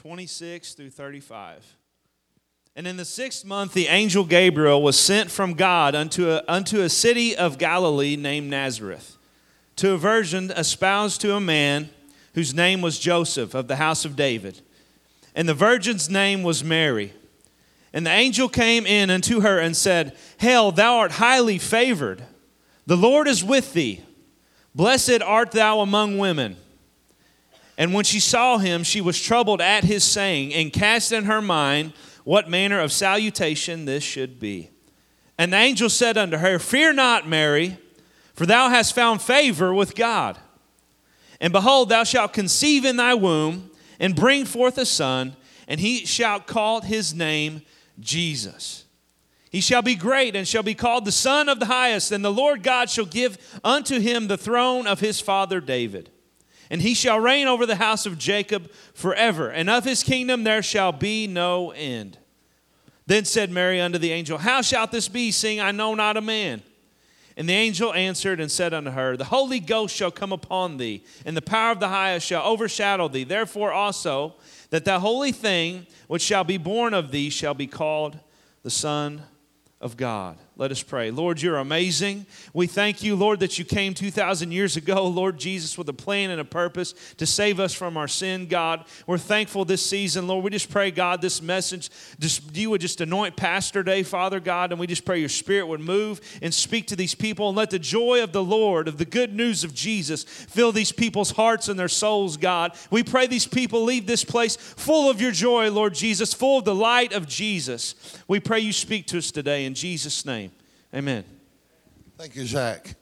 26 through 35. And in the sixth month, the angel Gabriel was sent from God unto a, unto a city of Galilee named Nazareth, to a virgin espoused to a man whose name was Joseph of the house of David. And the virgin's name was Mary. And the angel came in unto her and said, Hail, thou art highly favored. The Lord is with thee. Blessed art thou among women. And when she saw him, she was troubled at his saying, and cast in her mind what manner of salutation this should be. And the angel said unto her, Fear not, Mary, for thou hast found favor with God. And behold, thou shalt conceive in thy womb, and bring forth a son, and he shall call his name Jesus. He shall be great and shall be called the Son of the Highest, and the Lord God shall give unto him the throne of his father David and he shall reign over the house of Jacob forever, and of his kingdom there shall be no end. Then said Mary unto the angel, How shalt this be, seeing I know not a man? And the angel answered and said unto her, The Holy Ghost shall come upon thee, and the power of the highest shall overshadow thee. Therefore also, that the holy thing which shall be born of thee shall be called the Son of God. Let us pray. Lord, you're amazing. We thank you, Lord, that you came 2,000 years ago, Lord Jesus, with a plan and a purpose to save us from our sin, God. We're thankful this season, Lord. We just pray, God, this message, just, you would just anoint Pastor Day, Father God, and we just pray your spirit would move and speak to these people and let the joy of the Lord, of the good news of Jesus, fill these people's hearts and their souls, God. We pray these people leave this place full of your joy, Lord Jesus, full of the light of Jesus. We pray you speak to us today in Jesus' name. Amen. Thank you, Zach.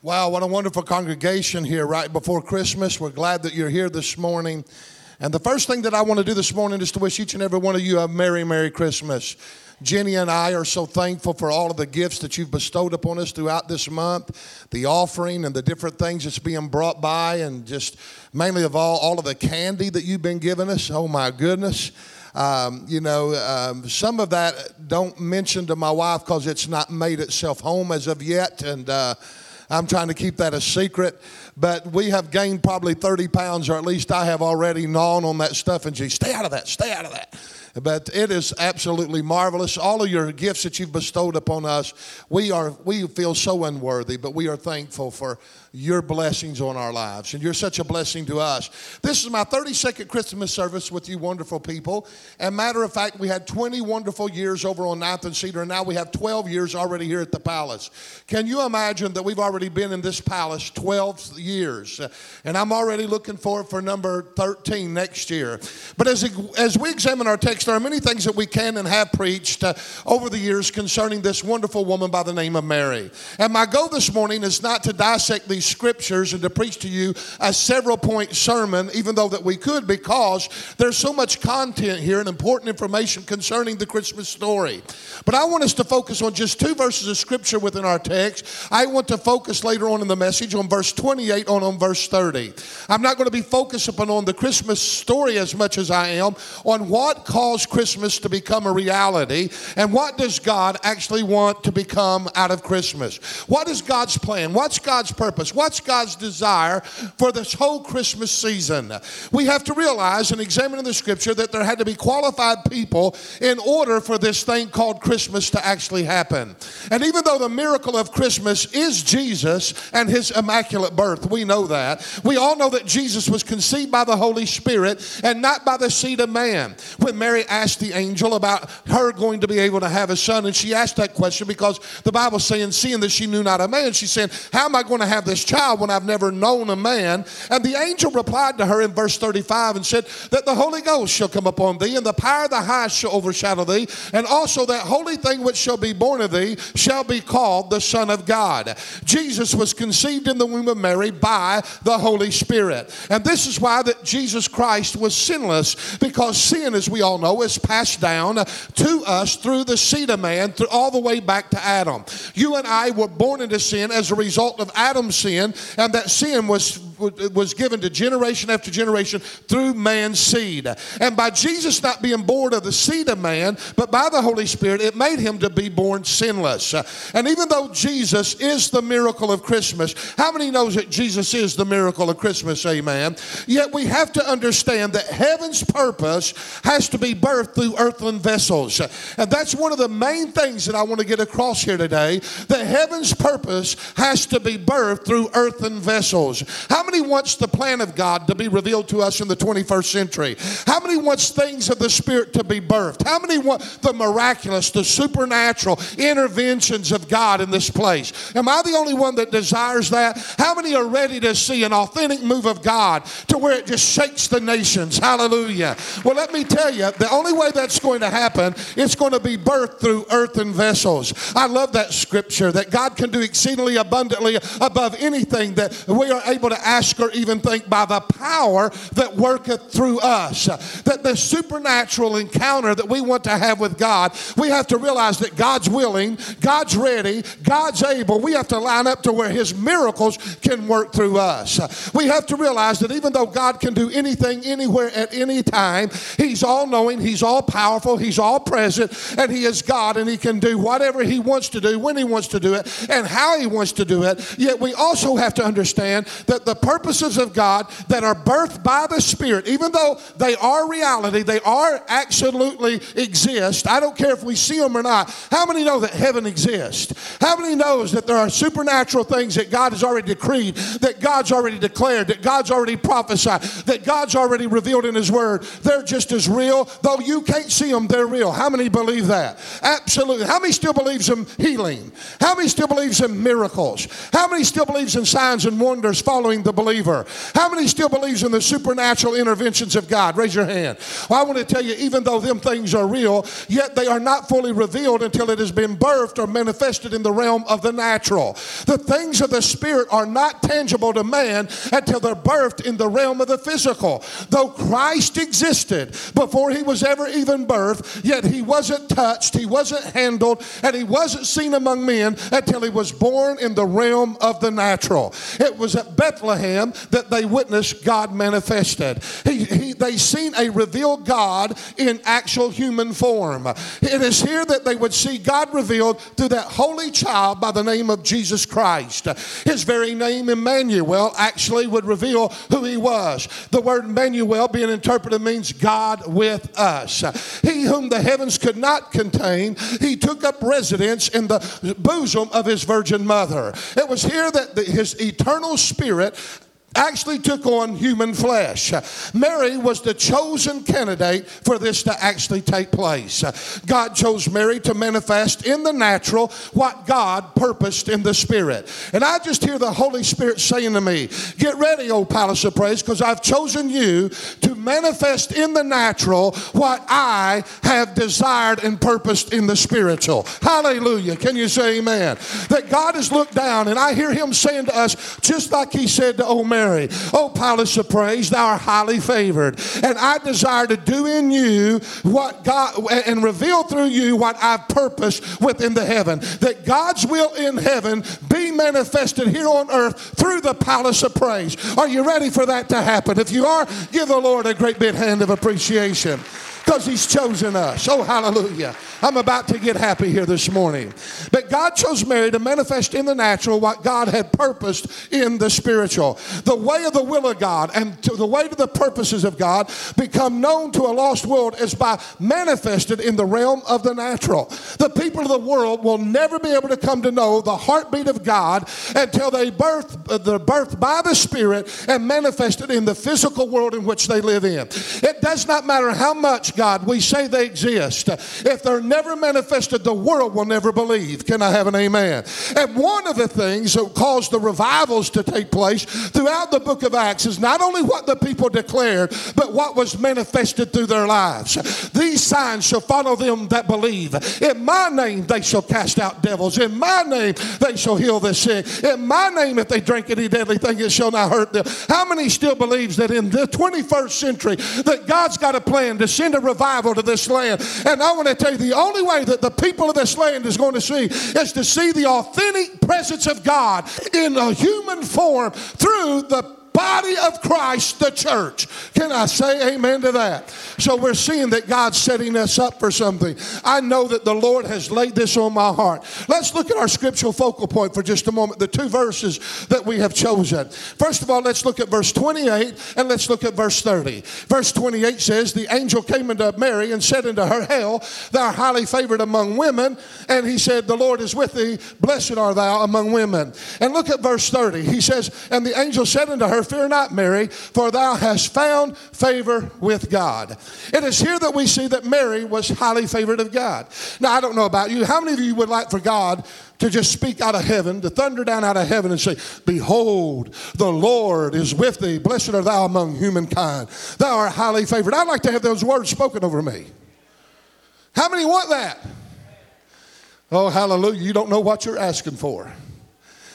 Wow, what a wonderful congregation here right before Christmas. We're glad that you're here this morning. And the first thing that I want to do this morning is to wish each and every one of you a Merry, Merry Christmas. Jenny and I are so thankful for all of the gifts that you've bestowed upon us throughout this month, the offering and the different things that's being brought by, and just mainly of all, all of the candy that you've been giving us. Oh, my goodness. Um, you know, um, some of that don't mention to my wife because it's not made itself home as of yet, and uh, I'm trying to keep that a secret. But we have gained probably 30 pounds, or at least I have already gnawed on that stuff, and she, stay out of that, stay out of that. But it is absolutely marvelous. All of your gifts that you've bestowed upon us, we are we feel so unworthy, but we are thankful for your blessings on our lives. And you're such a blessing to us. This is my 32nd Christmas service with you wonderful people. And matter of fact, we had 20 wonderful years over on 9th and Cedar, and now we have 12 years already here at the palace. Can you imagine that we've already been in this palace 12 years? And I'm already looking forward for number 13 next year. But as, as we examine our text, there are many things that we can and have preached uh, over the years concerning this wonderful woman by the name of Mary. And my goal this morning is not to dissect these scriptures and to preach to you a several point sermon, even though that we could, because there's so much content here and important information concerning the Christmas story. But I want us to focus on just two verses of scripture within our text. I want to focus later on in the message on verse 28 on, on verse 30. I'm not going to be focused upon on the Christmas story as much as I am on what caused Christmas to become a reality and what does God actually want to become out of Christmas. What is God's plan? What's God's purpose? What's God's desire for this whole Christmas season? We have to realize and examine in the scripture that there had to be qualified people in order for this thing called Christmas to actually happen. And even though the miracle of Christmas is Jesus and his immaculate birth, we know that. We all know that Jesus was conceived by the Holy Spirit and not by the seed of man. When Mary asked the angel about her going to be able to have a son, and she asked that question because the Bible's saying, seeing that she knew not a man, she said, How am I going to have this child when I've never known a man? And the angel replied to her in verse 35 and said, That the Holy Ghost shall come upon thee, and the power of the highest shall overshadow thee, and also that holy thing which shall be born of thee shall be called the Son of God. Jesus was conceived in the womb of Mary by the Holy Spirit. And this is why that Jesus Christ was sinless, because sin, as we all know, is passed down to us through the seed of man, through all the way back to Adam. You and I were born into sin as a result of Adam's sin sin, and that sin was was given to generation after generation through man's seed. And by Jesus not being born of the seed of man, but by the Holy Spirit, it made him to be born sinless. And even though Jesus is the miracle of Christmas, how many knows that Jesus is the miracle of Christmas? Amen. Yet we have to understand that heaven's purpose has to be birthed through earthen vessels. And that's one of the main things that I want to get across here today. That heaven's purpose has to be birthed through earthen vessels. How many wants the plan of God to be revealed to us in the 21st century? How many wants things of the Spirit to be birthed? How many want the miraculous, the supernatural interventions of God in this place? Am I the only one that desires that? How many are ready to see an authentic move of God to where it just shakes the nations? Hallelujah. Well, let me tell you, the only way that's going to happen, it's going to be birthed through earthen vessels. I love that scripture that God can do exceedingly abundantly above anything that we are able to ask or even think by the power that worketh through us. That the supernatural encounter that we want to have with God, we have to realize that God's willing, God's ready, God's able. We have to line up to where His miracles can work through us. We have to realize that even though God can do anything, anywhere, at any time, He's all knowing, He's all powerful, He's all present, and He is God, and He can do whatever He wants to do, when He wants to do it, and how He wants to do it. Yet we also have to understand that the purposes of God that are birthed by the Spirit, even though they are reality, they are absolutely exist. I don't care if we see them or not. How many know that heaven exists? How many knows that there are supernatural things that God has already decreed, that God's already declared, that God's already prophesied, that God's already revealed in His Word? They're just as real, though you can't see them. They're real. How many believe that? Absolutely. How many still believes in healing? How many still believes in miracles? How many still believes in signs and wonders following the believer? How many still believes in the supernatural interventions of God? Raise your hand. Well, I want to tell you, even though them things are real, yet they are not fully revealed until it has been birthed or manifested in the realm of the natural. The things of the Spirit are not tangible to man until they're birthed in the realm of the physical. Though Christ existed before he was ever even birthed, yet he wasn't touched, he wasn't handled, and he wasn't seen among men until he was born in the realm of the natural. It was at Bethlehem that they witnessed God manifested. He, he, they seen a revealed God in actual human form. It is here that they would see God revealed through that holy child by the name of Jesus Christ. His very name, Emmanuel, actually would reveal who he was. The word Emmanuel, being interpreted, means God with us. He whom the heavens could not contain, he took up residence in the bosom of his virgin mother. It was here that the, his eternal spirit actually took on human flesh. Mary was the chosen candidate for this to actually take place. God chose Mary to manifest in the natural what God purposed in the spirit. And I just hear the Holy Spirit saying to me, Get ready, O Palace of Praise, because I've chosen you to manifest in the natural what I have desired and purposed in the spiritual. Hallelujah. Can you say amen? That God has looked down, and I hear Him saying to us, just like He said to old Mary, Mary, Oh, palace of praise, thou art highly favored. And I desire to do in you what God, and reveal through you what I've purposed within the heaven. That God's will in heaven be manifested here on earth through the palace of praise. Are you ready for that to happen? If you are, give the Lord a great big hand of appreciation because He's chosen us. Oh, hallelujah. I'm about to get happy here this morning. But God chose Mary to manifest in the natural what God had purposed in the spiritual. The way of the will of God and to the way to the purposes of God become known to a lost world is by manifested in the realm of the natural. The people of the world will never be able to come to know the heartbeat of God until they birth uh, the birth by the Spirit and manifested in the physical world in which they live in. It does not matter how much God we say they exist. If they're never manifested, the world will never believe. Can I have an amen? And one of the things that caused the revivals to take place throughout the book of Acts is not only what the people declared, but what was manifested through their lives. These signs shall follow them that believe. In my name they shall cast out devils. In my name they shall heal the sick. In my name, if they drink any deadly thing, it shall not hurt them. How many still believes that in the 21st century that God's got a plan to send a revival to this land? And I want to tell you the only way that the people of this land is going to see is to see the authentic presence of God in a human form through the body of Christ, the church. Can I say amen to that? So we're seeing that God's setting us up for something. I know that the Lord has laid this on my heart. Let's look at our scriptural focal point for just a moment, the two verses that we have chosen. First of all, let's look at verse 28 and let's look at verse 30. Verse 28 says, The angel came into Mary and said unto her, Hail, thou art highly favored among women. And he said, The Lord is with thee, blessed are thou among women. And look at verse 30. He says, And the angel said unto her, Fear not, Mary, for thou hast found favor with God. It is here that we see that Mary was highly favored of God. Now, I don't know about you. How many of you would like for God to just speak out of heaven, to thunder down out of heaven and say, Behold, the Lord is with thee. Blessed art thou among humankind. Thou art highly favored. I'd like to have those words spoken over me. How many want that? Oh, hallelujah. You don't know what you're asking for.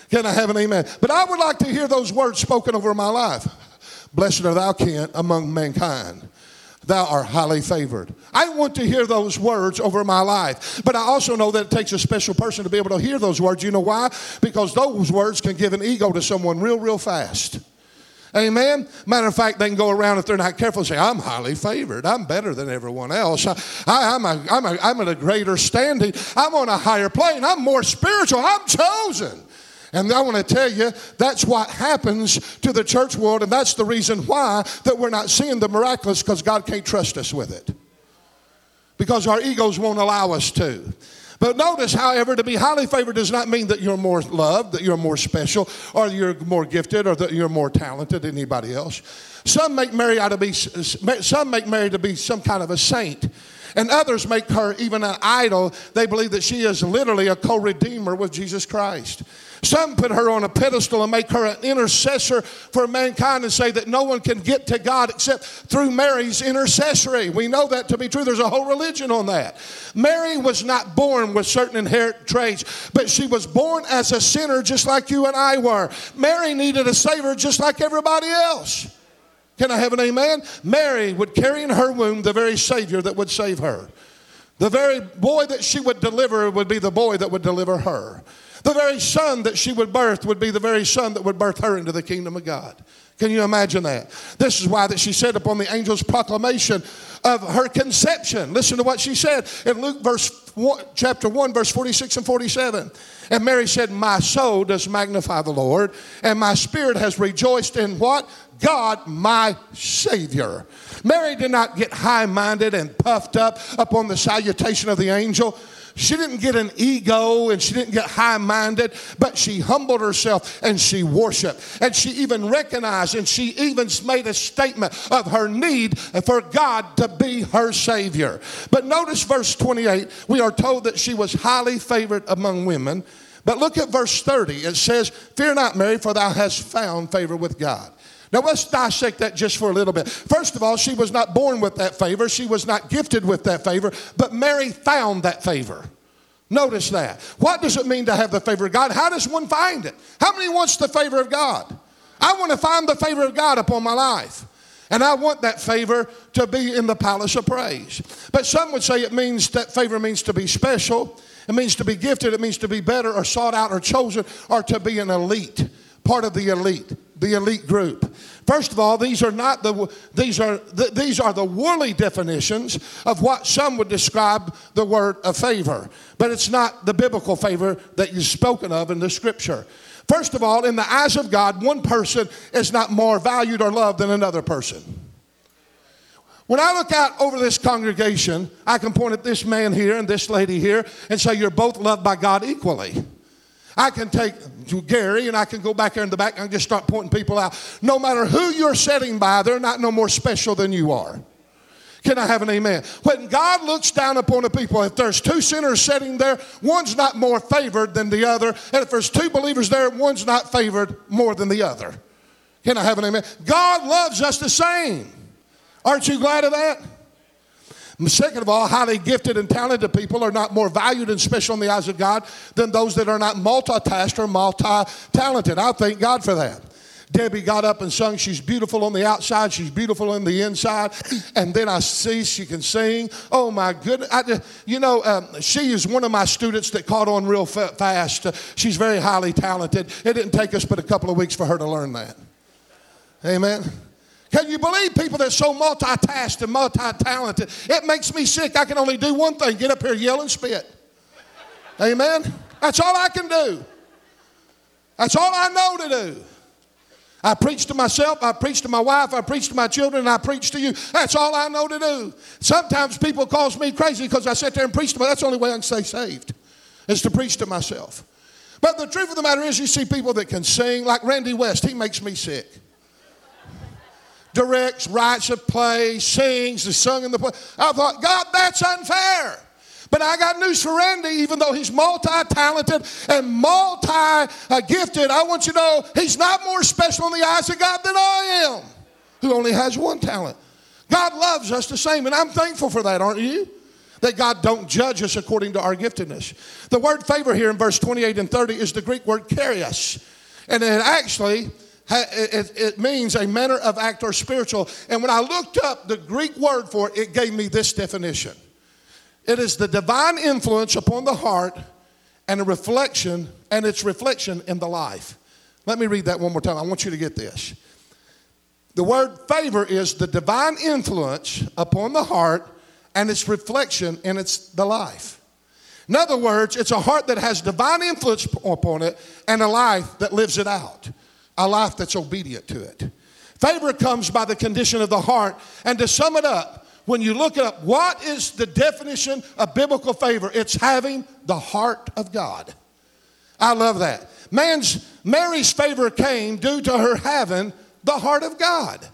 Can I have an amen? But I would like to hear those words spoken over my life. Blessed art thou, Kent, among mankind. Thou art highly favored. I want to hear those words over my life. But I also know that it takes a special person to be able to hear those words. You know why? Because those words can give an ego to someone real, real fast. Amen. Matter of fact, they can go around if they're not careful and say, I'm highly favored. I'm better than everyone else. I, am a, I'm, a, I'm at a greater standing. I'm on a higher plane. I'm more spiritual. I'm chosen. And I want to tell you, that's what happens to the church world, and that's the reason why that we're not seeing the miraculous because God can't trust us with it. Because our egos won't allow us to. But notice, however, to be highly favored does not mean that you're more loved, that you're more special, or you're more gifted, or that you're more talented than anybody else. Some make Mary out to be some make Mary to be some kind of a saint. And others make her even an idol. They believe that she is literally a co redeemer with Jesus Christ. Some put her on a pedestal and make her an intercessor for mankind and say that no one can get to God except through Mary's intercessory. We know that to be true. There's a whole religion on that. Mary was not born with certain inherent traits, but she was born as a sinner just like you and I were. Mary needed a Savior just like everybody else. Can I have an amen? Mary would carry in her womb the very Savior that would save her. The very boy that she would deliver would be the boy that would deliver her. The very son that she would birth would be the very son that would birth her into the kingdom of God. Can you imagine that? This is why that she said upon the angel's proclamation of her conception. Listen to what she said in Luke verse one, chapter 1 verse 46 and 47. And Mary said, "My soul does magnify the Lord, and my spirit has rejoiced in what? God, my Savior." Mary did not get high-minded and puffed up upon the salutation of the angel. She didn't get an ego and she didn't get high minded, but she humbled herself and she worshiped. And she even recognized and she even made a statement of her need for God to be her Savior. But notice verse 28, we are told that she was highly favored among women. But look at verse 30. It says, Fear not, Mary, for thou hast found favor with God. Now let's dissect that just for a little bit. First of all, she was not born with that favor, she was not gifted with that favor, but Mary found that favor. Notice that. What does it mean to have the favor of God? How does one find it? How many wants the favor of God? I want to find the favor of God upon my life. And I want that favor to be in the palace of praise. But some would say it means that favor means to be special, it means to be gifted, it means to be better or sought out or chosen or to be an elite, part of the elite the elite group. First of all, these are not the these are the, these are the worldly definitions of what some would describe the word of favor, but it's not the biblical favor that is spoken of in the scripture. First of all, in the eyes of God, one person is not more valued or loved than another person. When I look out over this congregation, I can point at this man here and this lady here and say, You're both loved by God equally. I can take Gary and I can go back there in the back and just start pointing people out. No matter who you're sitting by, they're not no more special than you are. Can I have an amen? When God looks down upon a people, if there's two sinners sitting there, one's not more favored than the other. And if there's two believers there, one's not favored more than the other. Can I have an amen? God loves us the same. Aren't you glad of that? Second of all, highly gifted and talented people are not more valued and special in the eyes of God than those that are not multitasked or multi talented. I thank God for that. Debbie got up and sung, She's beautiful on the outside, she's beautiful on the inside. And then I see she can sing. Oh my goodness. I, you know, um, she is one of my students that caught on real fast. Uh, she's very highly talented. It didn't take us but a couple of weeks for her to learn that. Amen. Can you believe people that are so multitasked and multi-talented? It makes me sick. I can only do one thing: get up here, yell, and spit. Amen. That's all I can do. That's all I know to do. I preach to myself, I preach to my wife, I preach to my children, I preach to you. That's all I know to do. Sometimes people call me crazy because I sit there and preach to them. That's the only way I can stay saved, is to preach to myself. But the truth of the matter is, you see people that can sing, like Randy West, he makes me sick. Directs, writes a play, sings, is sung in the play. I thought, God, that's unfair. But I got news for Randy, even though he's multi talented and multi gifted, I want you to know he's not more special in the eyes of God than I am, who only has one talent. God loves us the same, and I'm thankful for that, aren't you? That God don't judge us according to our giftedness. The word favor here in verse 28 and 30 is the Greek word charis. And it actually it, means a manner of act or spiritual. And when I looked up the Greek word for it, it gave me this definition it is the divine influence upon the heart and a reflection, and its reflection in the life. Let me read that one more time. I want you to get this. The word favor is the divine influence upon the heart and its reflection in its the life. In other words, it's a heart that has divine influence upon it and a life that lives it out, a life that's obedient to it. Favor comes by the condition of the heart, and to sum it up, when you look up, what is the definition of biblical favor? It's having the heart of God. I love that. Man's Mary's favor came due to her having the heart of God.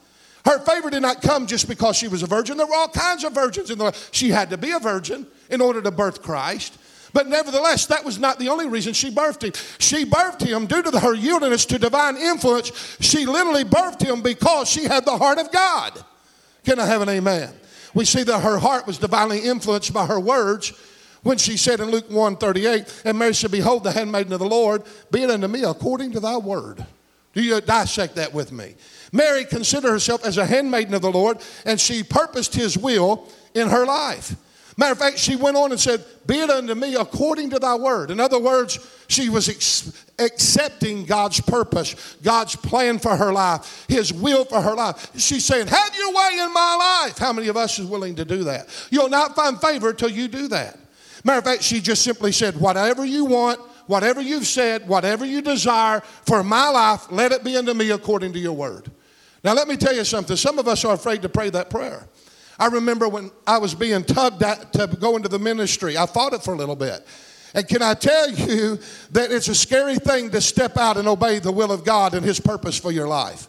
Her favor did not come just because she was a virgin. There were all kinds of virgins in the world. She had to be a virgin in order to birth Christ. But nevertheless, that was not the only reason she birthed him. She birthed him due to her yieldedness to divine influence. She literally birthed him because she had the heart of God. Can I have an amen? we see that her heart was divinely influenced by her words when she said in Luke 1 38, and Mary said, Behold, the handmaiden of the Lord, be it unto me according to thy word. Do you dissect that with me? Mary considered herself as a handmaiden of the Lord, and she purposed his will in her life. Matter of fact, she went on and said, Be it unto me according to thy word. In other words, she was ex- accepting God's purpose, God's plan for her life, His will for her life. She's saying, Have your way in my life. How many of us is willing to do that? You'll not find favor till you do that. Matter of fact, she just simply said, Whatever you want, whatever you've said, whatever you desire for my life, let it be unto me according to your word. Now, let me tell you something. Some of us are afraid to pray that prayer. I remember when I was being tugged at to go into the ministry, I fought it for a little bit. And can I tell you that it's a scary thing to step out and obey the will of God and His purpose for your life?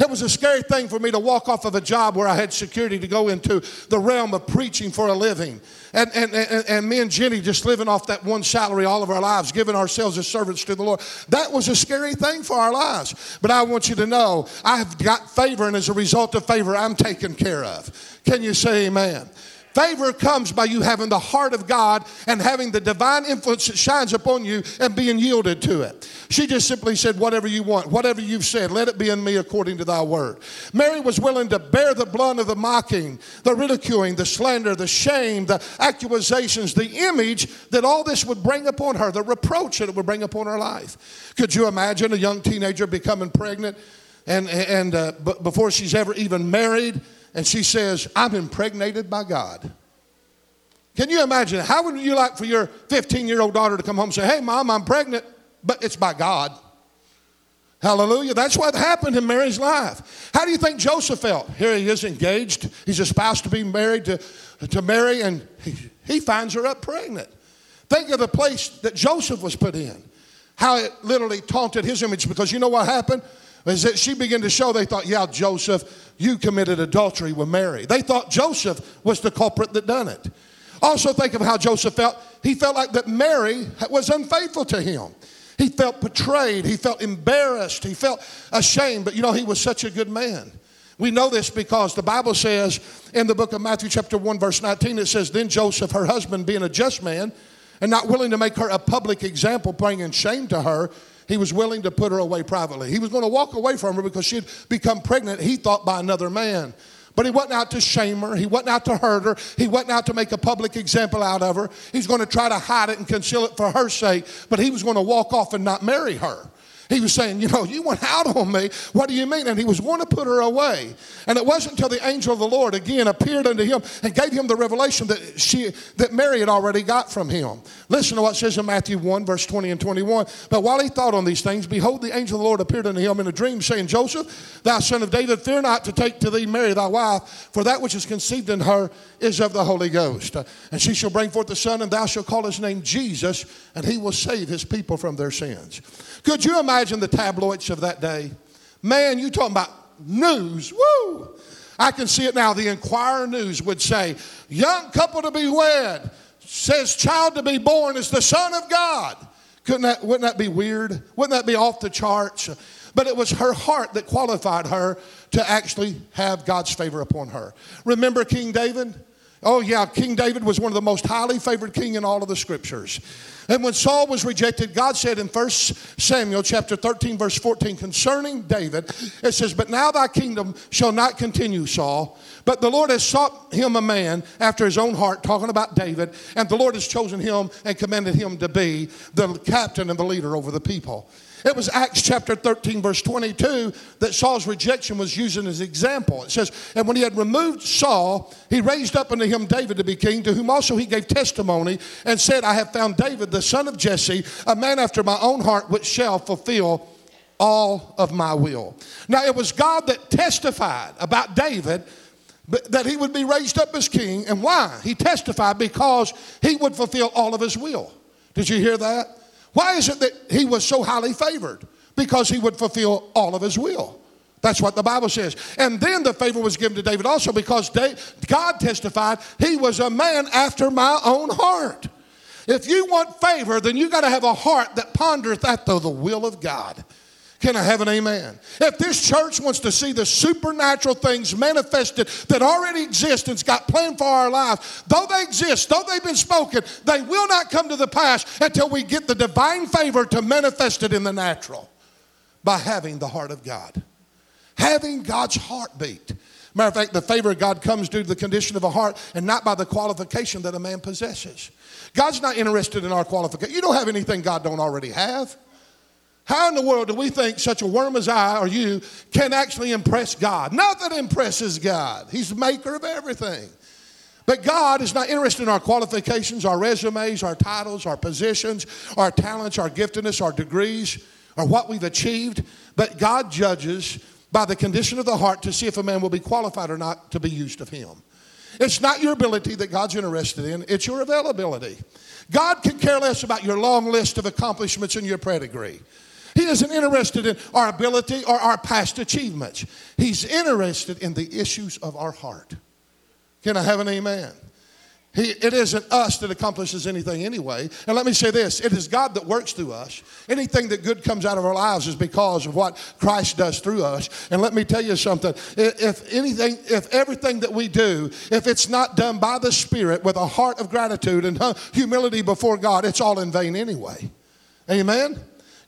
It was a scary thing for me to walk off of a job where I had security to go into the realm of preaching for a living. And, and, and, and me and Jenny just living off that one salary all of our lives, giving ourselves as servants to the Lord. That was a scary thing for our lives. But I want you to know I've got favor, and as a result of favor, I'm taken care of. Can you say amen? Favor comes by you having the heart of God and having the divine influence that shines upon you and being yielded to it. She just simply said, Whatever you want, whatever you've said, let it be in me according to thy word. Mary was willing to bear the blunt of the mocking, the ridiculing, the slander, the shame, the accusations, the image that all this would bring upon her, the reproach that it would bring upon her life. Could you imagine a young teenager becoming pregnant and, and uh, b- before she's ever even married? And she says, I'm impregnated by God. Can you imagine? How would you like for your 15 year old daughter to come home and say, Hey, mom, I'm pregnant, but it's by God? Hallelujah. That's what happened in Mary's life. How do you think Joseph felt? Here he is engaged. He's a spouse to be married to, to Mary, and he, he finds her up pregnant. Think of the place that Joseph was put in. How it literally taunted his image because you know what happened? That she began to show, they thought, yeah, Joseph, you committed adultery with Mary. They thought Joseph was the culprit that done it. Also, think of how Joseph felt. He felt like that Mary was unfaithful to him. He felt betrayed. He felt embarrassed. He felt ashamed. But you know, he was such a good man. We know this because the Bible says in the book of Matthew, chapter 1, verse 19, it says, Then Joseph, her husband, being a just man and not willing to make her a public example, bringing shame to her, he was willing to put her away privately. He was going to walk away from her because she'd become pregnant, he thought, by another man. But he wasn't out to shame her. He wasn't out to hurt her. He wasn't out to make a public example out of her. He's going to try to hide it and conceal it for her sake, but he was going to walk off and not marry her. He was saying, You know, you went out on me. What do you mean? And he was going to put her away. And it wasn't until the angel of the Lord again appeared unto him and gave him the revelation that she that Mary had already got from him. Listen to what says in Matthew 1, verse 20 and 21. But while he thought on these things, behold, the angel of the Lord appeared unto him in a dream, saying, Joseph, thou son of David, fear not to take to thee Mary thy wife, for that which is conceived in her is of the Holy Ghost. And she shall bring forth a son, and thou shalt call his name Jesus, and he will save his people from their sins. Could you imagine the tabloids of that day? Man, you talking about news, woo! I can see it now. The Enquirer News would say, Young couple to be wed, says child to be born is the Son of God. Couldn't that, wouldn't that be weird? Wouldn't that be off the charts? But it was her heart that qualified her to actually have God's favor upon her. Remember King David? Oh, yeah, King David was one of the most highly favored king in all of the scriptures. And when Saul was rejected, God said in 1 Samuel chapter 13, verse 14, concerning David, it says, But now thy kingdom shall not continue, Saul. But the Lord has sought him a man after his own heart, talking about David, and the Lord has chosen him and commanded him to be the captain and the leader over the people. It was Acts chapter 13, verse 22, that Saul's rejection was used as an example. It says, And when he had removed Saul, he raised up unto him David to be king, to whom also he gave testimony, and said, I have found David, the son of Jesse, a man after my own heart, which shall fulfill all of my will. Now, it was God that testified about David that he would be raised up as king. And why? He testified because he would fulfill all of his will. Did you hear that? Why is it that he was so highly favored? Because he would fulfill all of his will. That's what the Bible says. And then the favor was given to David also because God testified he was a man after my own heart. If you want favor, then you got to have a heart that pondereth after the will of God. Can I have an amen? If this church wants to see the supernatural things manifested that already exist and's got planned for our lives, though they exist, though they've been spoken, they will not come to the pass until we get the divine favor to manifest it in the natural by having the heart of God. Having God's heartbeat. Matter of fact, the favor of God comes due to the condition of a heart and not by the qualification that a man possesses. God's not interested in our qualification. You don't have anything God don't already have. How in the world do we think such a worm as I or you can actually impress God? Nothing impresses God, He's the maker of everything. But God is not interested in our qualifications, our resumes, our titles, our positions, our talents, our giftedness, our degrees, or what we've achieved. But God judges by the condition of the heart to see if a man will be qualified or not to be used of Him. It's not your ability that God's interested in, it's your availability. God can care less about your long list of accomplishments and your pedigree. He isn't interested in our ability or our past achievements. He's interested in the issues of our heart. Can I have an amen? He, it isn't us that accomplishes anything anyway. And let me say this it is God that works through us. Anything that good comes out of our lives is because of what Christ does through us. And let me tell you something if anything, if everything that we do, if it's not done by the Spirit with a heart of gratitude and humility before God, it's all in vain anyway. Amen?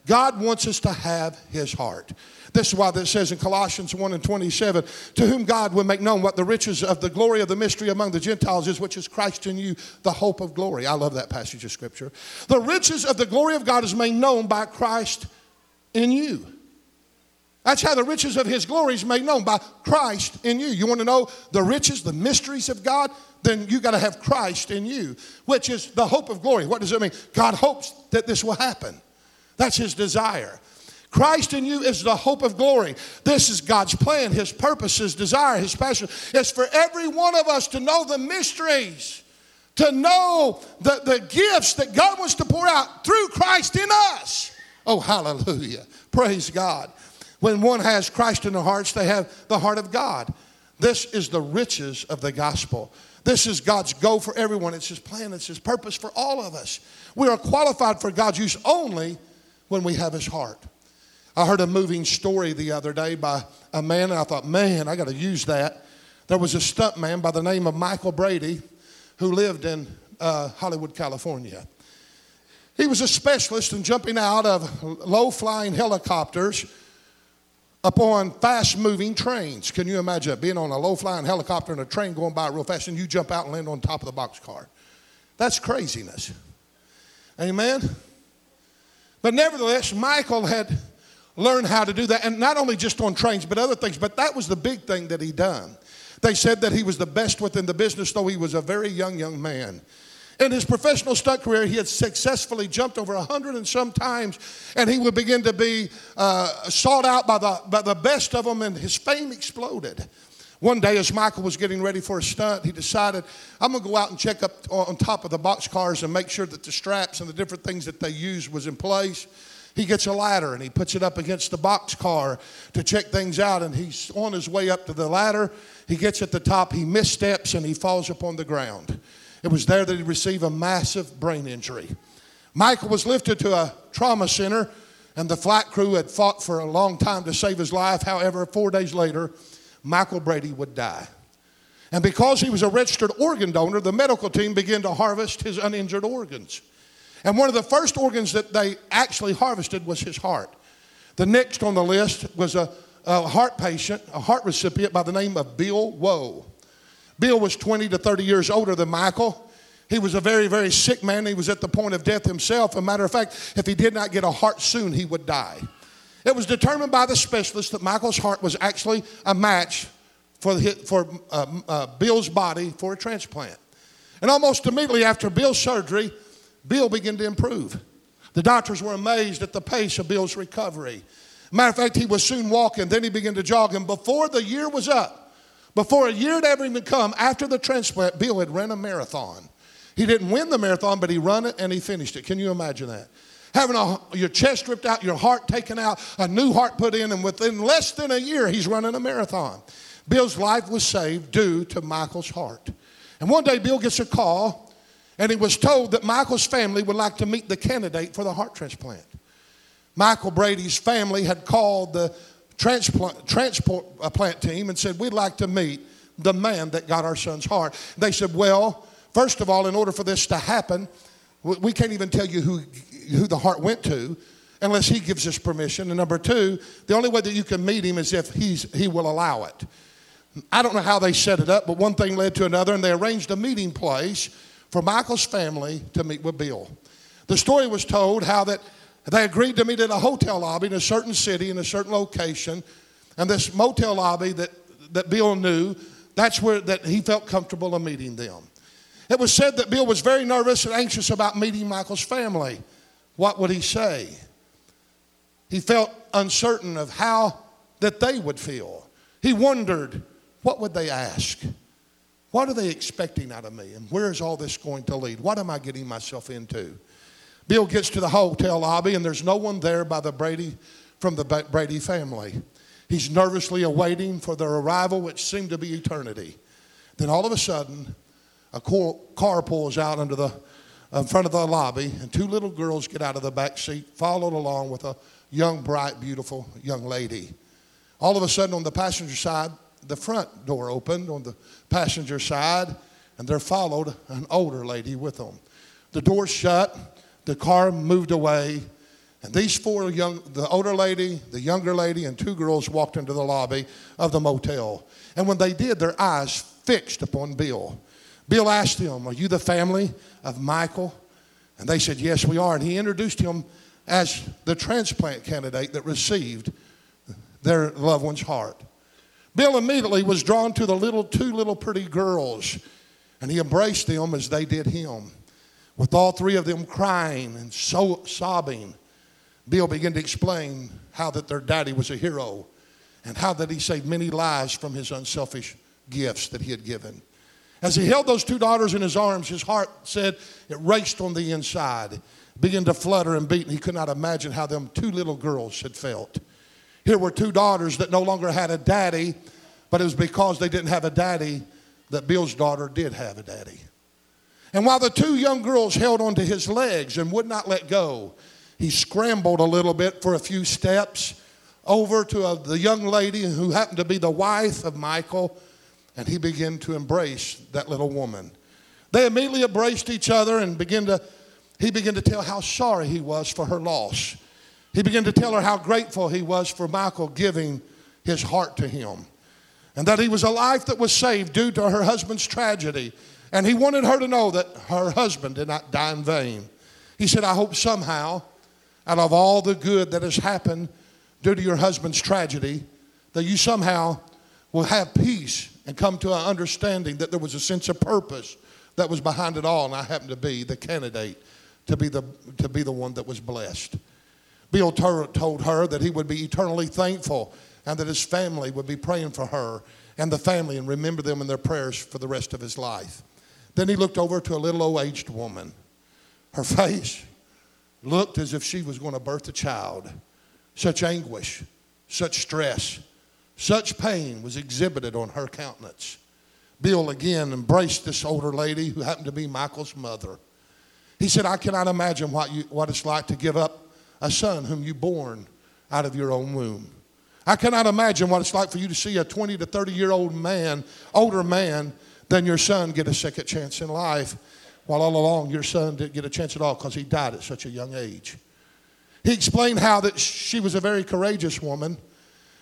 God wants us to have his heart. This is why this says in Colossians 1 and 27, to whom God will make known what the riches of the glory of the mystery among the Gentiles is, which is Christ in you, the hope of glory. I love that passage of scripture. The riches of the glory of God is made known by Christ in you. That's how the riches of his glory is made known by Christ in you. You want to know the riches, the mysteries of God? Then you got to have Christ in you, which is the hope of glory. What does it mean? God hopes that this will happen. That's his desire. Christ in you is the hope of glory. This is God's plan, his purpose, his desire, his passion. It's for every one of us to know the mysteries, to know the, the gifts that God wants to pour out through Christ in us. Oh, hallelujah. Praise God. When one has Christ in their hearts, they have the heart of God. This is the riches of the gospel. This is God's goal for everyone. It's His plan, it's His purpose for all of us. We are qualified for God's use only when we have his heart. I heard a moving story the other day by a man, and I thought, man, I got to use that. There was a stunt man by the name of Michael Brady who lived in uh, Hollywood, California. He was a specialist in jumping out of low flying helicopters upon fast moving trains. Can you imagine being on a low flying helicopter and a train going by real fast and you jump out and land on top of the boxcar? That's craziness. Amen? But nevertheless, Michael had learned how to do that. And not only just on trains, but other things. But that was the big thing that he done. They said that he was the best within the business, though he was a very young, young man. In his professional stunt career, he had successfully jumped over a hundred and some times, and he would begin to be uh, sought out by the, by the best of them, and his fame exploded. One day, as Michael was getting ready for a stunt, he decided, I'm going to go out and check up on top of the box cars and make sure that the straps and the different things that they used was in place. He gets a ladder and he puts it up against the box car to check things out, and he's on his way up to the ladder. He gets at the top, he missteps, and he falls upon the ground. It was there that he received a massive brain injury. Michael was lifted to a trauma center, and the flight crew had fought for a long time to save his life. However, four days later, Michael Brady would die. And because he was a registered organ donor, the medical team began to harvest his uninjured organs. And one of the first organs that they actually harvested was his heart. The next on the list was a, a heart patient, a heart recipient by the name of Bill Woe. Bill was 20 to 30 years older than Michael. He was a very, very sick man. He was at the point of death himself. A matter of fact, if he did not get a heart soon, he would die. It was determined by the specialist that Michael's heart was actually a match for, the, for uh, uh, Bill's body for a transplant. And almost immediately after Bill's surgery, Bill began to improve. The doctors were amazed at the pace of Bill's recovery. Matter of fact, he was soon walking, then he began to jog, and before the year was up, before a year had ever even come after the transplant, Bill had run a marathon. He didn't win the marathon, but he ran it and he finished it. Can you imagine that? Having a, your chest ripped out, your heart taken out, a new heart put in, and within less than a year, he's running a marathon. Bill's life was saved due to Michael's heart. And one day, Bill gets a call, and he was told that Michael's family would like to meet the candidate for the heart transplant. Michael Brady's family had called the transplant, transport uh, plant team and said, We'd like to meet the man that got our son's heart. They said, Well, first of all, in order for this to happen, we can't even tell you who, who the heart went to unless he gives us permission. And number two, the only way that you can meet him is if he's, he will allow it. I don't know how they set it up, but one thing led to another, and they arranged a meeting place for Michael's family to meet with Bill. The story was told how that they agreed to meet at a hotel lobby in a certain city, in a certain location. And this motel lobby that, that Bill knew, that's where that he felt comfortable in meeting them. It was said that Bill was very nervous and anxious about meeting Michael's family. What would he say? He felt uncertain of how that they would feel. He wondered, what would they ask? What are they expecting out of me? And where is all this going to lead? What am I getting myself into? Bill gets to the hotel lobby, and there's no one there by the Brady from the Brady family. He's nervously awaiting for their arrival, which seemed to be eternity. Then all of a sudden, a car pulls out under the in front of the lobby, and two little girls get out of the back seat, followed along with a young, bright, beautiful young lady. All of a sudden, on the passenger side, the front door opened on the passenger side, and there followed an older lady with them. The door shut, the car moved away, and these four young, the older lady, the younger lady, and two girls walked into the lobby of the motel. And when they did, their eyes fixed upon Bill. Bill asked them, Are you the family of Michael? And they said, Yes, we are. And he introduced him as the transplant candidate that received their loved one's heart. Bill immediately was drawn to the little two little pretty girls, and he embraced them as they did him. With all three of them crying and so, sobbing, Bill began to explain how that their daddy was a hero and how that he saved many lives from his unselfish gifts that he had given. As he held those two daughters in his arms, his heart said it raced on the inside, began to flutter and beat, and he could not imagine how them two little girls had felt. Here were two daughters that no longer had a daddy, but it was because they didn't have a daddy that Bill's daughter did have a daddy. And while the two young girls held onto his legs and would not let go, he scrambled a little bit for a few steps over to a, the young lady who happened to be the wife of Michael, and he began to embrace that little woman. They immediately embraced each other and began to, he began to tell how sorry he was for her loss. He began to tell her how grateful he was for Michael giving his heart to him. And that he was a life that was saved due to her husband's tragedy and he wanted her to know that her husband did not die in vain. He said, I hope somehow, out of all the good that has happened due to your husband's tragedy, that you somehow will have peace and come to an understanding that there was a sense of purpose that was behind it all, and I happen to be the candidate to be the, to be the one that was blessed. Bill told her that he would be eternally thankful and that his family would be praying for her and the family and remember them in their prayers for the rest of his life. Then he looked over to a little old aged woman. Her face looked as if she was going to birth a child. Such anguish, such stress, such pain was exhibited on her countenance. Bill again embraced this older lady who happened to be Michael's mother. He said, I cannot imagine what, you, what it's like to give up a son whom you born out of your own womb. I cannot imagine what it's like for you to see a 20 to 30 year old man, older man than your son, get a second chance in life, while all along your son didn't get a chance at all because he died at such a young age. He explained how that she was a very courageous woman,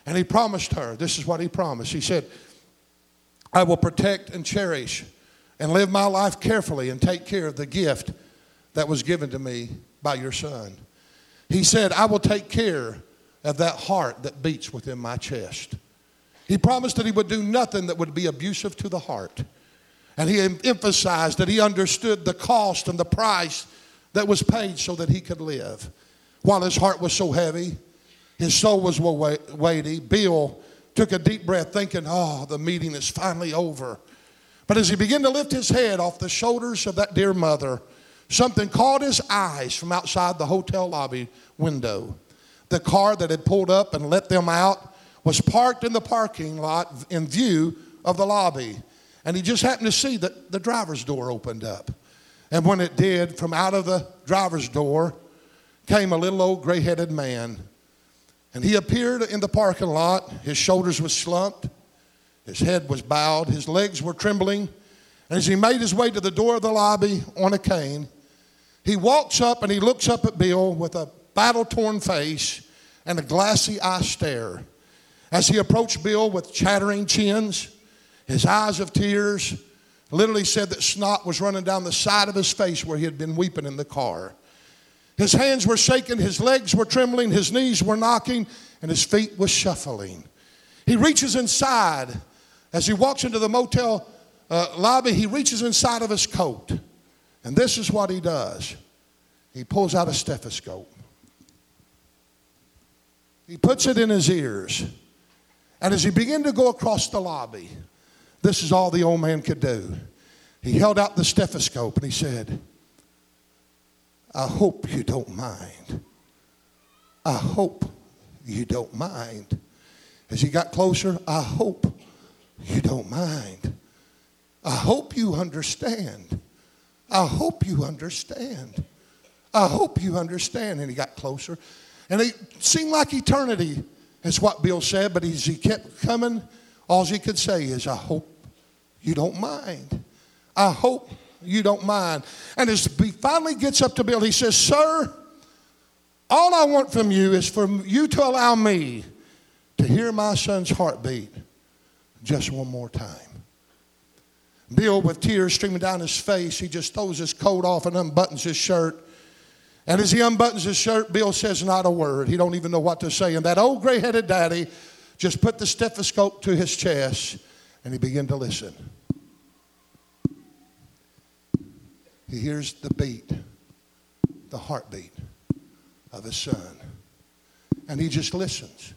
and he promised her this is what he promised. He said, I will protect and cherish and live my life carefully and take care of the gift that was given to me by your son. He said, I will take care of that heart that beats within my chest. He promised that he would do nothing that would be abusive to the heart. And he emphasized that he understood the cost and the price that was paid so that he could live. While his heart was so heavy, his soul was weighty, Bill took a deep breath, thinking, Oh, the meeting is finally over. But as he began to lift his head off the shoulders of that dear mother, something caught his eyes from outside the hotel lobby window. The car that had pulled up and let them out was parked in the parking lot in view of the lobby. And he just happened to see that the driver's door opened up. And when it did, from out of the driver's door came a little old gray headed man. And he appeared in the parking lot. His shoulders were slumped, his head was bowed, his legs were trembling. And as he made his way to the door of the lobby on a cane, he walks up and he looks up at Bill with a battle torn face and a glassy eye stare. As he approached Bill with chattering chins, his eyes of tears, literally said that snot was running down the side of his face where he had been weeping in the car. His hands were shaking, his legs were trembling, his knees were knocking, and his feet were shuffling. He reaches inside. As he walks into the motel uh, lobby, he reaches inside of his coat. And this is what he does he pulls out a stethoscope, he puts it in his ears. And as he began to go across the lobby, this is all the old man could do. He held out the stethoscope and he said, I hope you don't mind. I hope you don't mind. As he got closer, I hope you don't mind. I hope you understand. I hope you understand. I hope you understand. And he got closer. And it seemed like eternity, is what Bill said, but as he kept coming, all he could say is, I hope you don't mind. I hope you don't mind. And as he finally gets up to Bill, he says, Sir, all I want from you is for you to allow me to hear my son's heartbeat just one more time. Bill, with tears streaming down his face, he just throws his coat off and unbuttons his shirt. And as he unbuttons his shirt, Bill says not a word. He don't even know what to say. And that old gray-headed daddy just put the stethoscope to his chest and he began to listen. He hears the beat, the heartbeat of his son. And he just listens,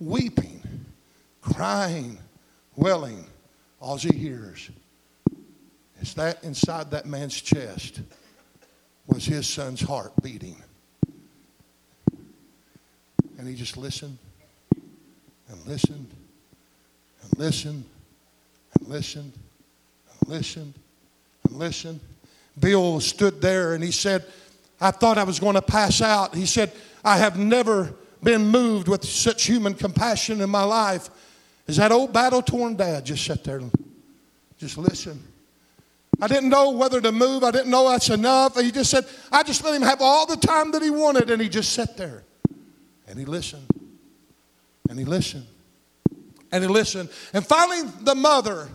weeping, crying, wailing. All he hears is that inside that man's chest was his son's heart beating. And he just listened and listened and listened and listened and listened and listened. Bill stood there and he said, I thought I was going to pass out. He said, I have never been moved with such human compassion in my life as that old battle torn dad just sat there and just listened. I didn't know whether to move. I didn't know that's enough. He just said, I just let him have all the time that he wanted. And he just sat there and he listened and he listened and he listened. And finally, the mother,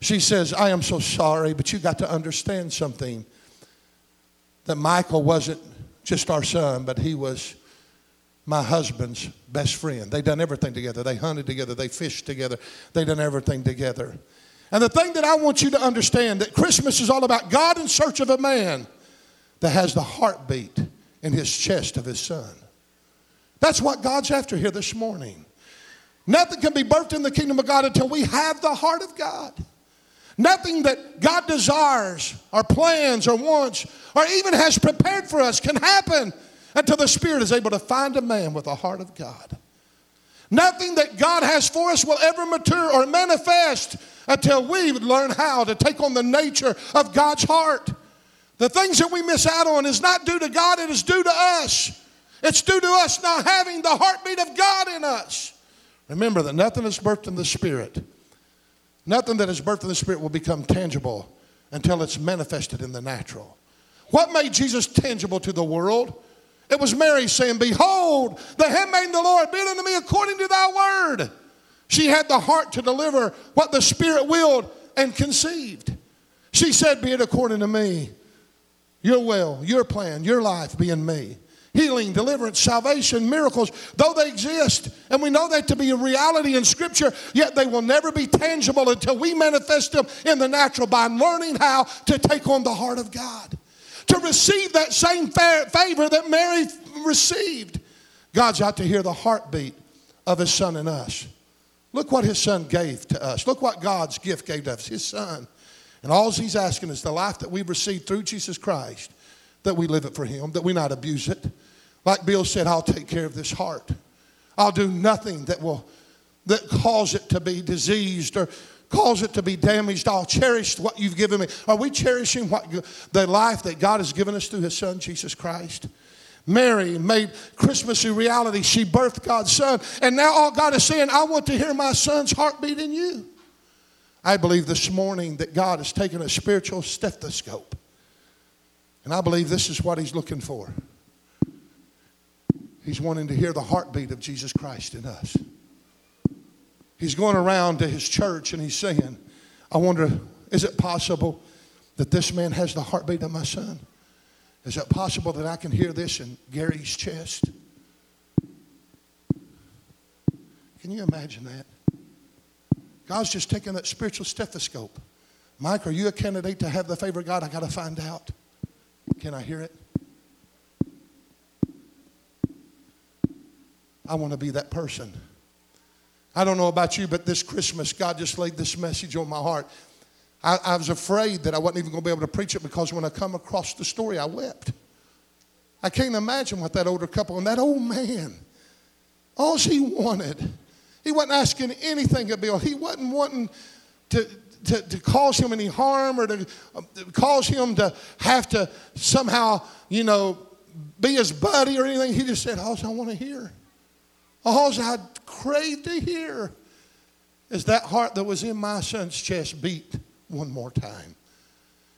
she says, I am so sorry, but you got to understand something that Michael wasn't just our son, but he was my husband's best friend. They done everything together. They hunted together. They fished together. They done everything together. And the thing that I want you to understand that Christmas is all about God in search of a man that has the heartbeat in his chest of his son. That's what God's after here this morning. Nothing can be birthed in the kingdom of God until we have the heart of God. Nothing that God desires or plans or wants or even has prepared for us can happen until the Spirit is able to find a man with the heart of God. Nothing that God has for us will ever mature or manifest until we learn how to take on the nature of God's heart. The things that we miss out on is not due to God, it is due to us. It's due to us not having the heartbeat of God in us. Remember that nothing is birthed in the Spirit. Nothing that is birthed in the Spirit will become tangible until it's manifested in the natural. What made Jesus tangible to the world? It was Mary saying, Behold, the handmaid of the Lord, be unto me according to thy word. She had the heart to deliver what the Spirit willed and conceived. She said, Be it according to me. Your will, your plan, your life be in me healing, deliverance, salvation, miracles, though they exist, and we know that to be a reality in Scripture, yet they will never be tangible until we manifest them in the natural by learning how to take on the heart of God, to receive that same favor that Mary received. God's out to hear the heartbeat of His Son in us. Look what His Son gave to us. Look what God's gift gave to us, His Son. And all He's asking is the life that we've received through Jesus Christ that we live it for Him, that we not abuse it. Like Bill said, I'll take care of this heart. I'll do nothing that will that cause it to be diseased or cause it to be damaged. I'll cherish what you've given me. Are we cherishing what the life that God has given us through His Son Jesus Christ? Mary made Christmas a reality. She birthed God's Son. And now all God is saying, I want to hear my Son's heartbeat in you. I believe this morning that God has taken a spiritual stethoscope and I believe this is what he's looking for. He's wanting to hear the heartbeat of Jesus Christ in us. He's going around to his church and he's saying, I wonder, is it possible that this man has the heartbeat of my son? Is it possible that I can hear this in Gary's chest? Can you imagine that? God's just taking that spiritual stethoscope. Mike, are you a candidate to have the favor of God? I got to find out. Can I hear it? I want to be that person. I don't know about you, but this Christmas, God just laid this message on my heart. I, I was afraid that I wasn't even going to be able to preach it because when I come across the story, I wept. I can't imagine what that older couple and that old man, all he wanted, he wasn't asking anything of Bill. He wasn't wanting to, to, to cause him any harm or to uh, cause him to have to somehow, you know, be his buddy or anything. He just said, All I want to hear, all I crave to hear is that heart that was in my son's chest beat one more time.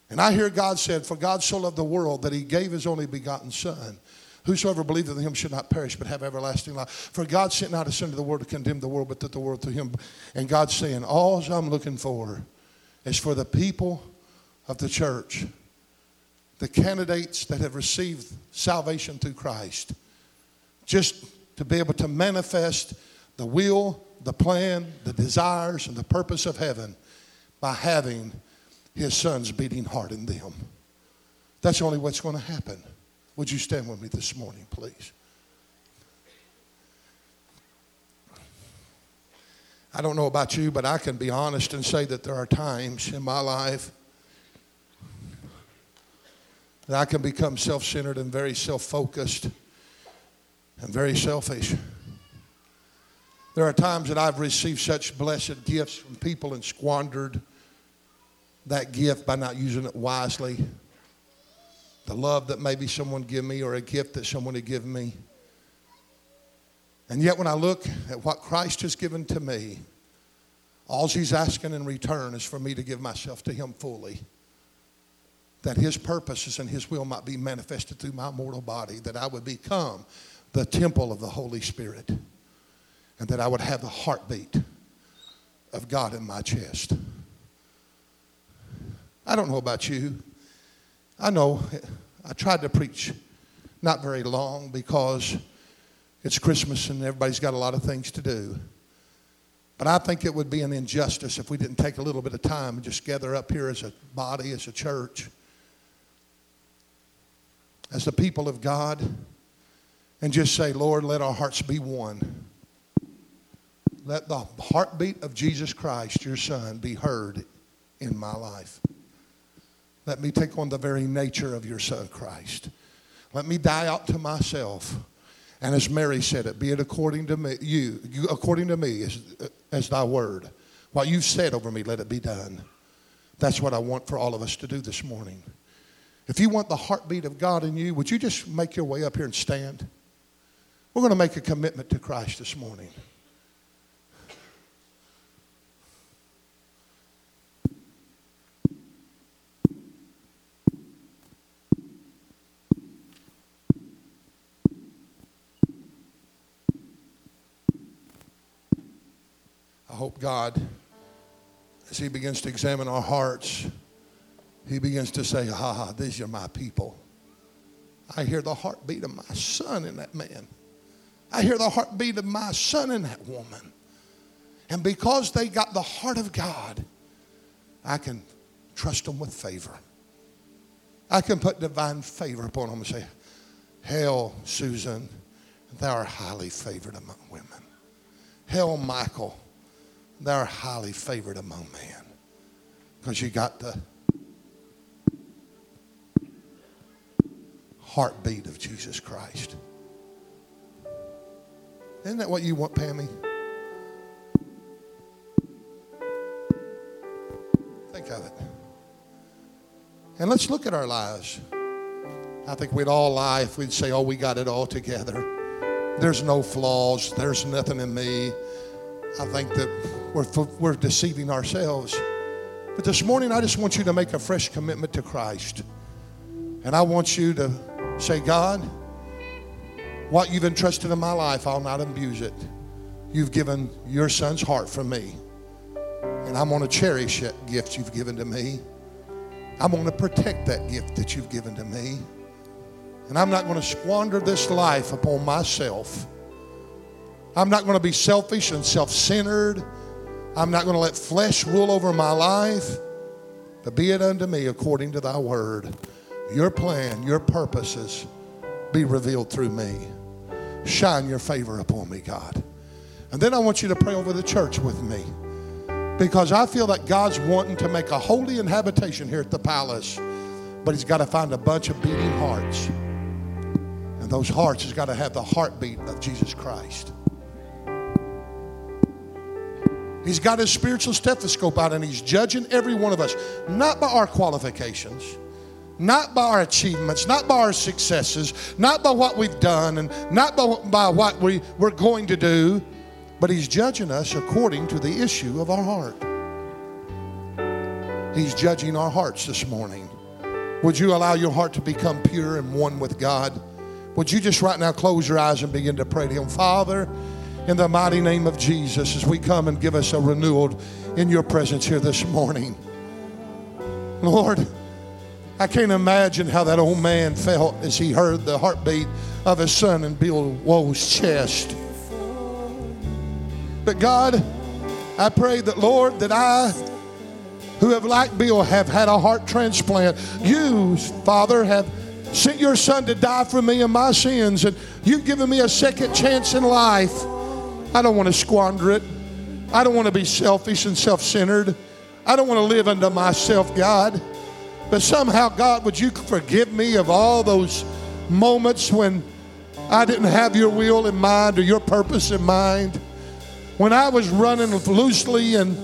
And I hear God said, For God so loved the world that he gave his only begotten Son Whosoever believeth in him should not perish but have everlasting life. For God sent not a son to the world to condemn the world, but that the world through him. And God's saying, all I'm looking for is for the people of the church, the candidates that have received salvation through Christ, just to be able to manifest the will, the plan, the desires, and the purpose of heaven by having his son's beating heart in them. That's only what's going to happen. Would you stand with me this morning, please? I don't know about you, but I can be honest and say that there are times in my life that I can become self centered and very self focused and very selfish. There are times that I've received such blessed gifts from people and squandered that gift by not using it wisely the love that maybe someone give me or a gift that someone had given me. And yet when I look at what Christ has given to me, all he's asking in return is for me to give myself to him fully. That his purposes and his will might be manifested through my mortal body, that I would become the temple of the Holy Spirit, and that I would have the heartbeat of God in my chest. I don't know about you. I know I tried to preach not very long because It's Christmas and everybody's got a lot of things to do. But I think it would be an injustice if we didn't take a little bit of time and just gather up here as a body, as a church, as the people of God, and just say, Lord, let our hearts be one. Let the heartbeat of Jesus Christ, your Son, be heard in my life. Let me take on the very nature of your Son, Christ. Let me die out to myself. And as Mary said it, be it according to me, you, you according to me as, as thy word. What you've said over me, let it be done. That's what I want for all of us to do this morning. If you want the heartbeat of God in you, would you just make your way up here and stand? We're going to make a commitment to Christ this morning. I hope God, as He begins to examine our hearts, He begins to say, Ah, these are my people. I hear the heartbeat of my son in that man. I hear the heartbeat of my son in that woman. And because they got the heart of God, I can trust them with favor. I can put divine favor upon them and say, Hail, Susan, thou art highly favored among women. Hail, Michael, art highly favored among men. Because you got the heartbeat of Jesus Christ. Isn't that what you want, Pammy? Think of it. And let's look at our lives. I think we'd all lie if we'd say, oh, we got it all together. There's no flaws. There's nothing in me. I think that we're, we're deceiving ourselves. But this morning, I just want you to make a fresh commitment to Christ. And I want you to say, God, what you've entrusted in my life, I'll not abuse it. You've given your son's heart for me. And I'm going to cherish that gift you've given to me. I'm going to protect that gift that you've given to me. And I'm not going to squander this life upon myself. I'm not going to be selfish and self centered. I'm not going to let flesh rule over my life. But be it unto me according to thy word. Your plan, your purposes be revealed through me. Shine your favor upon me, God. And then I want you to pray over the church with me. Because I feel that God's wanting to make a holy habitation here at the palace, but He's got to find a bunch of beating hearts. And those hearts has got to have the heartbeat of Jesus Christ. He's got his spiritual stethoscope out and he's judging every one of us, not by our qualifications, not by our achievements, not by our successes, not by what we've done, and not by, by what we, we're going to do, but he's judging us according to the issue of our heart. He's judging our hearts this morning. Would you allow your heart to become pure and one with God? Would you just right now close your eyes and begin to pray to Him? Father, in the mighty name of Jesus, as we come and give us a renewal in your presence here this morning. Lord, I can't imagine how that old man felt as he heard the heartbeat of his son in Bill Woe's chest. But God, I pray that, Lord, that I, who have, like Bill, have had a heart transplant, you, Father, have sent your son to die for me and my sins, and you've given me a second chance in life. I don't want to squander it. I don't want to be selfish and self centered. I don't want to live unto myself, God. But somehow, God, would you forgive me of all those moments when I didn't have your will in mind or your purpose in mind? When I was running loosely and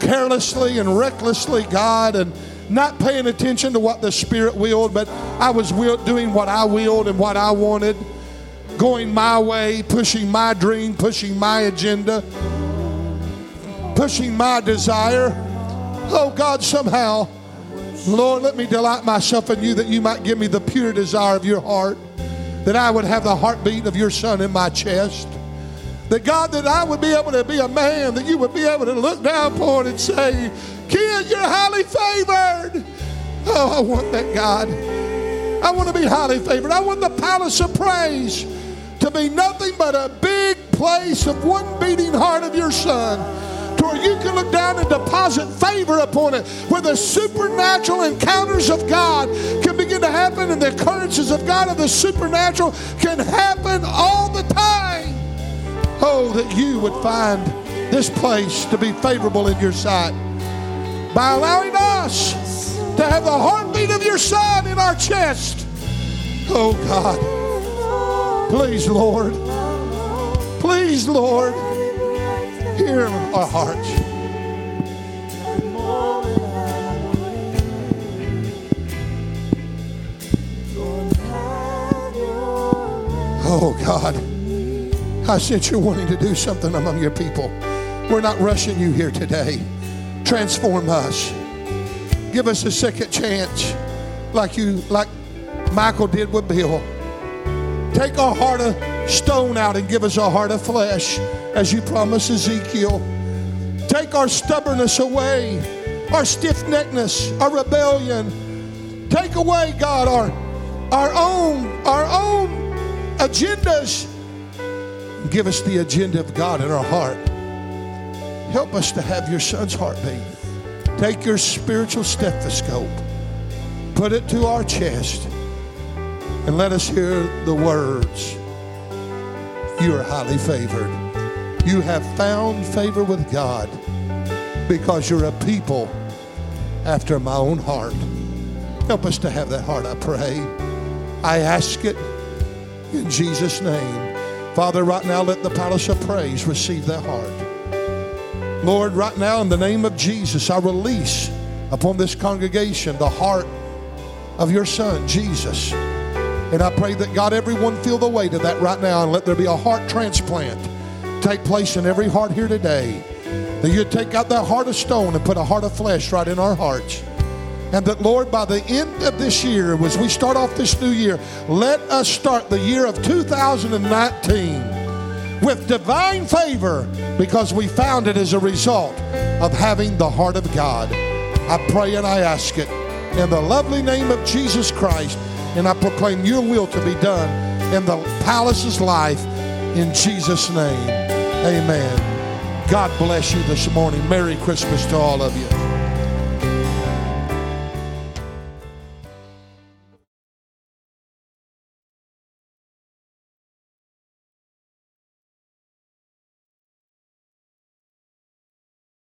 carelessly and recklessly, God, and not paying attention to what the Spirit willed, but I was doing what I willed and what I wanted going my way, pushing my dream, pushing my agenda, pushing my desire. Oh God, somehow, Lord, let me delight myself in you that you might give me the pure desire of your heart, that I would have the heartbeat of your Son in my chest. That God, that I would be able to be a man, that you would be able to look down upon and say, Kid, you're highly favored. Oh, I want that, God. I want to be highly favored. I want the palace of praise to be nothing but a big place of one beating heart of your Son to where you can look down and deposit favor upon it, where the supernatural encounters of God can begin to happen and the occurrences of God and the supernatural can happen all the time. Oh, that you would find this place to be favorable in your sight by allowing us to have the heartbeat of your Son in our chest. Oh, God. Please, Lord. Please, Lord. Hear our hearts. Oh, God. I sense you're wanting to do something among your people. We're not rushing you here today. Transform us. Give us a second chance, like you, like Michael did with Bill. Take our heart of stone out and give us a heart of flesh, as you promised Ezekiel. Take our stubbornness away, our stiff neckedness, our rebellion. Take away, God, our our own our own agendas. Give us the agenda of God in our heart. Help us to have your son's heartbeat. Take your spiritual stethoscope, put it to our chest, and let us hear the words You are highly favored. You have found favor with God because you're a people after my own heart. Help us to have that heart, I pray. I ask it in Jesus' name. Father, right now, let the palace of praise receive that heart. Lord, right now, in the name of Jesus, I release upon this congregation the heart of your Son, Jesus. And I pray that God, everyone feel the weight of that right now and let there be a heart transplant take place in every heart here today. That you'd take out that heart of stone and put a heart of flesh right in our hearts. And that, Lord, by the end of this year, as we start off this new year, let us start the year of 2019 with divine favor because we found it as a result of having the heart of God. I pray and I ask it in the lovely name of Jesus Christ, and I proclaim your will to be done in the palace's life in Jesus' name. Amen. God bless you this morning. Merry Christmas to all of you.